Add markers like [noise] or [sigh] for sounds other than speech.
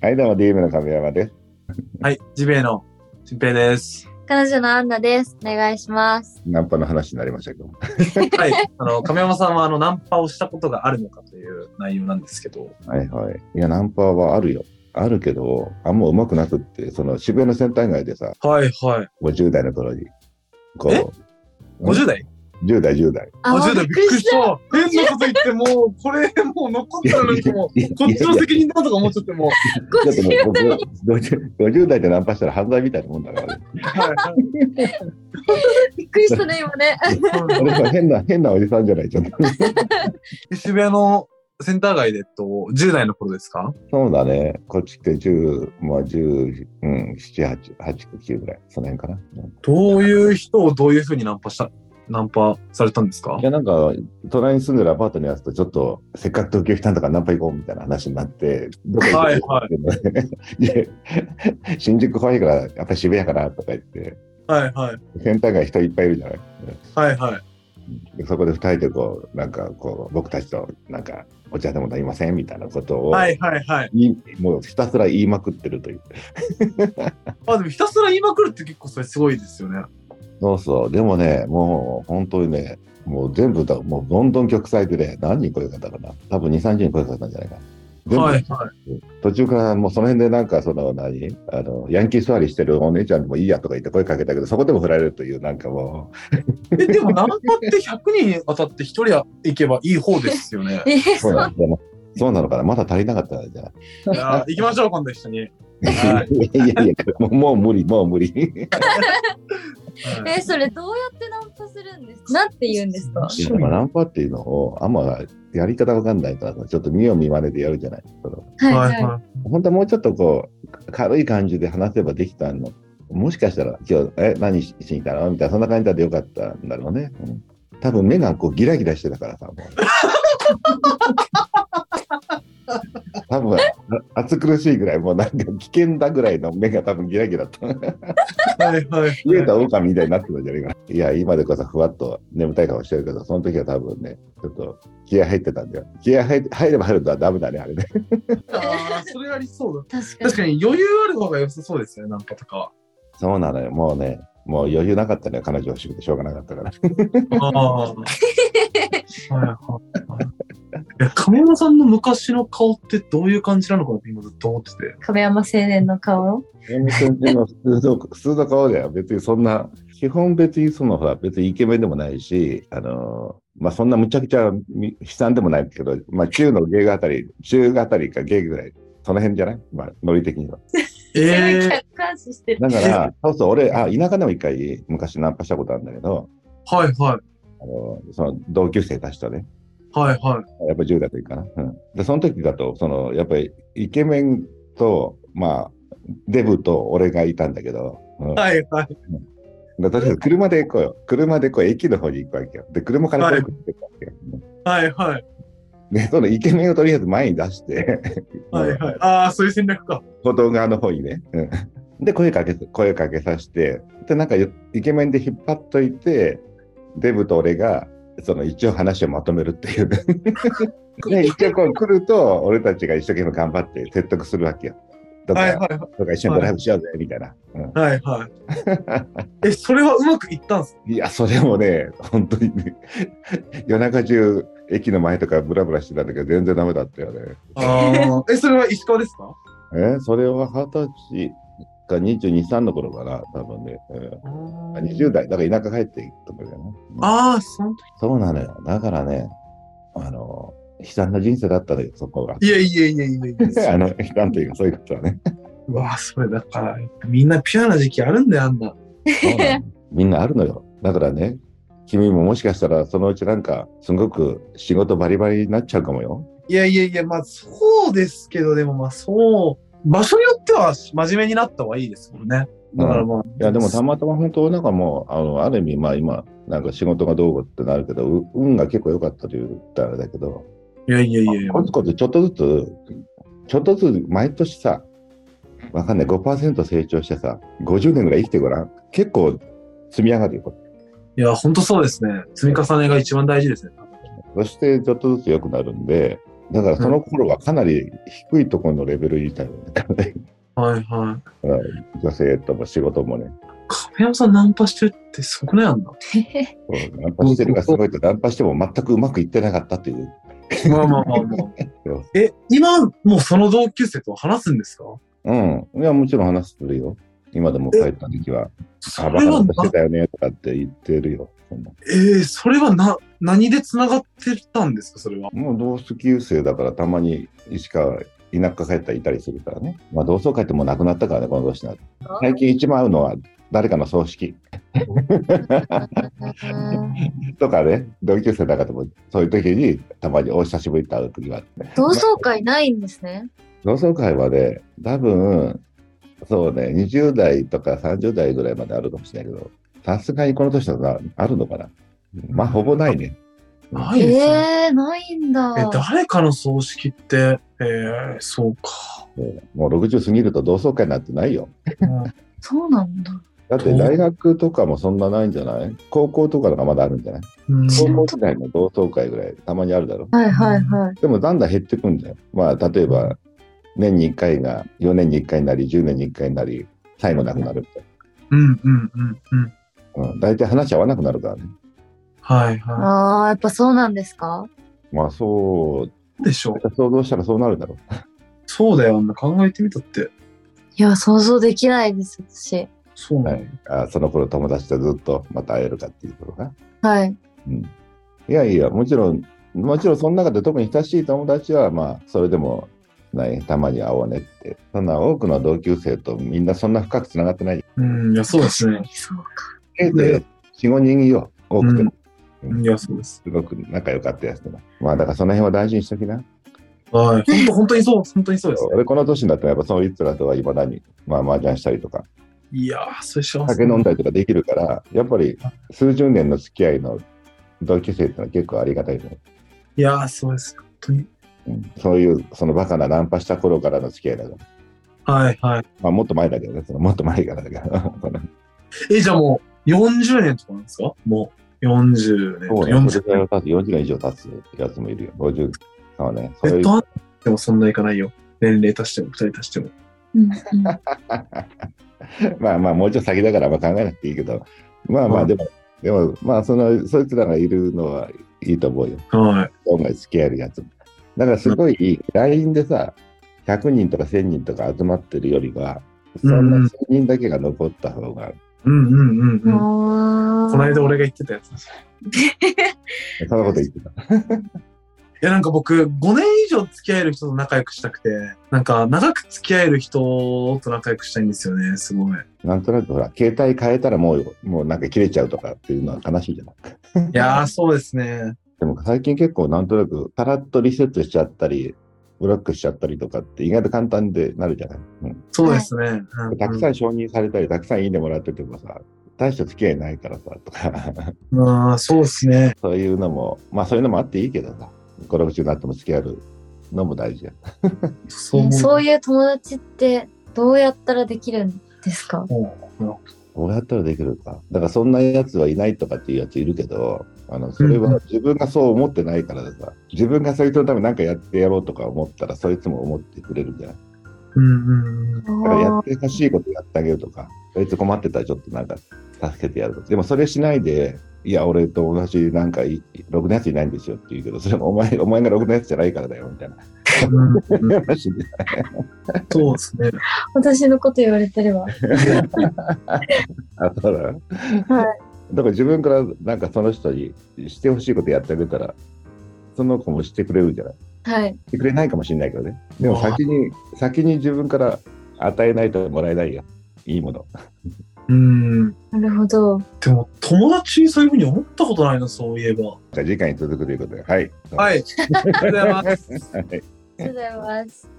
はい、どうも DM の亀山です。はい、ジベイの新平です。彼女のアンナです。お願いします。ナンパの話になりましたけど。[laughs] はい、あの、亀山さんはあの、ナンパをしたことがあるのかという内容なんですけど。はいはい。いや、ナンパはあるよ。あるけど、あんま上手くなくって、その渋谷のセンター街でさ、はい、はい。50代の頃に、こえ？う、50代？10代、10代。あ ?50 代びっくりした。変なこと言って、もう、これ、もう残ったのにもこっちの責任だとか思っちゃって、もう。ちょっともう僕 50, 50代でナンパしたら犯罪みたいなもんだからね。はい、びっくりしたね、今ね。俺は変な、変なおじさんじゃない、ちょっと。[laughs] で渋谷のセンター街で、と、10代の頃ですか？そうだね。こっちって10、まあ10、うん、7、8、8、9ぐらい。その辺かな。うんどういう人をどういうふうにナンパした、ナンパされたんですか？いや、なんか、隣に住んでるアパートにやつと、ちょっと、せっかく東京来たんだからナンパ行こうみたいな話になって、どこ行くはいい。で、新宿怖いから、やっぱり渋谷かなとか言って、はい、はい。センター街人いっぱいいるじゃない？はい、はい。でそこで二人でこう、なんかこう、僕たちと、なんか、お茶でも飲みませんみたいなことを、はい、はい、はいもうひたすら言いまくってるという。[laughs] あ、でもひたすら言いまくるって結構それすごいですよね。そうそう。でもね、もう本当にね、もう全部だ、もうどんどん曲咲いてね、何人声かけたかな。多分2、30人声かけたんじゃないかな。はい、はい。途中からもうその辺でなんかその何あの、ヤンキー座りしてるお姉ちゃんでもいいやとか言って声かけたけど、そこでも振られるというなんかもえ、でもナンパって100人当たって1人行けばいい方ですよね。[laughs] そうなのそうなのかな。まだ足りなかったんじゃない？いやー行きましょう、今度一緒に。は [laughs] いいやいやいや、もうもう無理、もう無理。[laughs] え、それどうやってナンパするんですか？なんて言うんですか？いやでもナンパっていうのを、あんまやり方わかんないからさ、ちょっと見よう見まねでやるじゃない。そのはいはい。は本当はもうちょっとこう、軽い感じで話せばできたの。もしかしたら、今日、え、何ししに来たの？みたいな、そんな感じでよかったんだろうね。うん多分目がこうギラギラしてたからさ、もう。[laughs] [laughs] 多分あ暑苦しいぐらい、もうなんか危険だぐらいの目が多分ギラギラと。い。はい、はい。飢えた狼みたいになってたんじゃないかな。いや、今でこそふわっと眠たい顔してるけど、その時は多分ね、ちょっと気合入ってたんだよ。気合入って入れば入るとはダメだね、あれね。ああ、それありそうだ。確かに。確かに余裕ある方が良さそうですよね、ナンパとかは。そうなのよ、もうね、もう余裕なかったね、彼女をしくてしょうがなかったから。ああ。はい、はい。いや、亀山さんの昔の顔ってどういう感じなのかなって今ずっと思ってて。亀山青年の顔？山先生の普通の普通の顔では別にそんな、基本別にそのほら、別にイケメンでもないし、あのまあそんなむちゃくちゃみ悲惨でもないけど、まあ中の芸があたり、中あたりか芸ぐらい、その辺じゃない？まあノリ的には。ええ客観視してる。だから、そうそう、俺、あ、田舎でも一回昔ナンパしたことあるんだけど、はい、はい。あのその同級生たちとね、はい、はい。やっぱ10代といいかな。うん。で、その時だと、その、やっぱりイケメンと、まあ、デブと俺がいたんだけど、うん、はい、はい。でとりあえず車で行こうよ。車でこう駅の方に行くわけよ。で、車から遠くに行くわけよ。はい、はい。で、そのイケメンをとりあえず前に出して、はい、はい。ああ、そういう戦略か。歩道側の方にね。うんで、声かけ、声かけさせて、で、なんかイケメンで引っ張っといて、デブと俺が、その一応話をまとめるっていう。で、[laughs] 一応こう来ると、俺たちが一生懸命頑張って説得するわけよ。だかはい、ら、はい。とか一緒にドライブしようぜ、みたいな。うんはい、はい。え、それはうまくいったんすいや、それもね、本当にね、夜中中、駅の前とかブラブラしてたんだけど、全然ダメだったよね。ああ。え、それは石川ですか？えそれは二十歳か22、3の頃かな、多分ね。うんあ20代、だから田舎帰っていくとだよね。ああ、その時。そうなのよ。だからね、あの、悲惨な人生だったのよ、そこが。いやいやいやいやいや。[laughs] あの、悲惨というか、そういうことはね。[laughs] うわあ、それだから、みんなピュアな時期あるんだよ、あんな。みんなあるのよ。だからね、君ももしかしたらそのうちなんか、すごく仕事バリバリになっちゃうかもよ。いやいやいや、まあそうですけど、でもまあそう、場所によっては真面目になった方がいいですもんね。だからまあ。いや、でもたまたま本当、なんかもう、あの、ある意味、まあ今、なんか仕事がどうってなるけど、う運が結構良かったと言ったらあれだけど、いやいやいやいや。コツコツちょっとずつ、ちょっとずつ毎年さ、わかんない、5%成長してさ、50年ぐらい生きてごらん。結構積み上がるよ。いや、ほんとそうですね。積み重ねが一番大事ですね。そしてちょっとずつ良くなるんで、だからその頃はかなり低いところのレベルにいたよね。はいはうん女性とも仕事もね。い。亀山さんナンパしてるってすごくないあんな。ナンパしてるがすごいと、ナンパしても全くうまくいってなかったっていう。まあまあまあまあ。[laughs] え、今、もうその同級生と話すんですか？うん。いや、もちろん話するよ。今でも帰った時は、そあ、バカなことしてたよねとかって言ってるよ。そんなえー、それはな、何で繋がってたんですかそれは？もう同級生だからたまに石川、田舎帰ったらいたりするからね。まあ同窓会ってもうなくなったからね、この年になって。最近一番会うのは誰かの葬式 [laughs] とかね、同級生だからでもそういう時にたまにお久しぶりって会う時があって。同窓会ないんですね。同窓会はね、多分、そうね、20代とか30代ぐらいまであるかもしれないけど、さすがにこの年だとあるのかな？まあ、ほぼないね。ないですね。えー、ないんだ。え、誰かの葬式って、えー、そうか。もう60過ぎると同窓会なんてないよ。うんそうなんだ。だって大学とかもそんなないんじゃない？高校とかのがまだあるんじゃない？うん高校時代の同窓会ぐらいたまにあるだろ。はいはいはい。でもだんだん減ってくんだよ。まあ、例えば、年に1回が4年に1回になり、10年に1回になり、最後なくなるみたいうんうんうんうん。な。うん、大体話合わなくなるからね。はいはああ、やっぱそうなんですか？まあ、そう、い。でしょう。想像したらそうなるだろう。[laughs] そうだよ。あんな考えてみたって。いや、想像できないです、私。そうなの、はい、あその頃友達とずっとまた会えるかっていうことか。はい。うん、いやいや、もちろん、もちろんその中で特に親しい友達は、まあ、それでも、ないたまに会おうねって。そんな多くの同級生とみんなそんな深くつながってない。うん、いや、そうですね。そうか。えで、4、5人いよ、多くても。いや、そうです。すごく仲良かったやつとか。まあ、だからその辺は大事にしときな。はい。本当本当にそう、本当にそうです、ね。俺、この年になったら、やっぱそういつらとはいまだに、まあ、麻雀したりとか、いやー、それ幸せ。酒飲んだりとかできるから、やっぱり数十年の付き合いの同級生ってのは結構ありがたいと思う。いやー、そうです。本当に。うんそういう、そのバカなナンパした頃からの付き合いだから。はいはい。まあ、もっと前だけどね、そのもっと前からだけど。[laughs] え、じゃあもう40年とかなんですか？もう40年とかそうね、そ40れぐらい経つ、40年以上経つやつもいるよ。50、そうね。そえっと、でもそんないかないよ。年齢足しても、二人足しても。[laughs] まあまあ、もうちょっと先だからあんま考えなくていいけど、まあまあ、うんでも、でも、まあ、その、そいつらがいるのはいいと思うよ。はい。音楽付き合えるやつ。だからすごい、LINE でさ、100人とか1000人とか集まってるよりは、そんな1000人だけが残った方が、うんうんうんうん。この間俺が言ってたやつです。そんなこと言ってた。いや、なんか僕、5年以上付き合える人と仲良くしたくて、なんか長く付き合える人と仲良くしたいんですよね、すごい。なんとなくほら、携帯変えたらもう、もうなんか切れちゃうとかっていうのは悲しいじゃない。いやー、そうですね。でも最近結構なんとなく、さらっとリセットしちゃったり、ブロックしちゃったりとかって意外と簡単でなるじゃない？うんそうですね。うんたくさん承認されたり、たくさんいいねもらっててもさ、大した付き合いないからさ、とか、ああ、そうですね。そういうのも、まあそういうのもあっていいけどさ、5、60になっても付き合えるのも大事や。そう。そういう友達ってどうやったらできるんですか？うんどうやったらできるか。だからそんなやつはいないとかっていうやついるけど、あのそれは自分がそう思ってないからでさ、自分がそいつのために何かやってやろうとか思ったら、そいつも思ってくれるんじゃないうんうん。だからやってほしいことやってあげるとか、そいつ困ってたらちょっとなんか助けてやるとか。でもそれしないで、いや、俺と同じなんかいろくなやついないんですよって言うけど、それもお前お前がろくなやつじゃないからだよみたいなうんうん話で。[laughs] そうですね。私のこと言われてれば。[laughs] あ、そうだ。はい。だから自分からなんかその人にしてほしいことやってあげたら、その子もしてくれるんじゃない？はい。してくれないかもしれないけどね。でも先に、先に自分から与えないともらえないよ。いいもの。うん。なるほど。でも、友達にそういうふうに思ったことないな、そういえば。じゃあ次回に続くということで。はい。はい。[laughs] ありがとうございます。はいありがとうございます。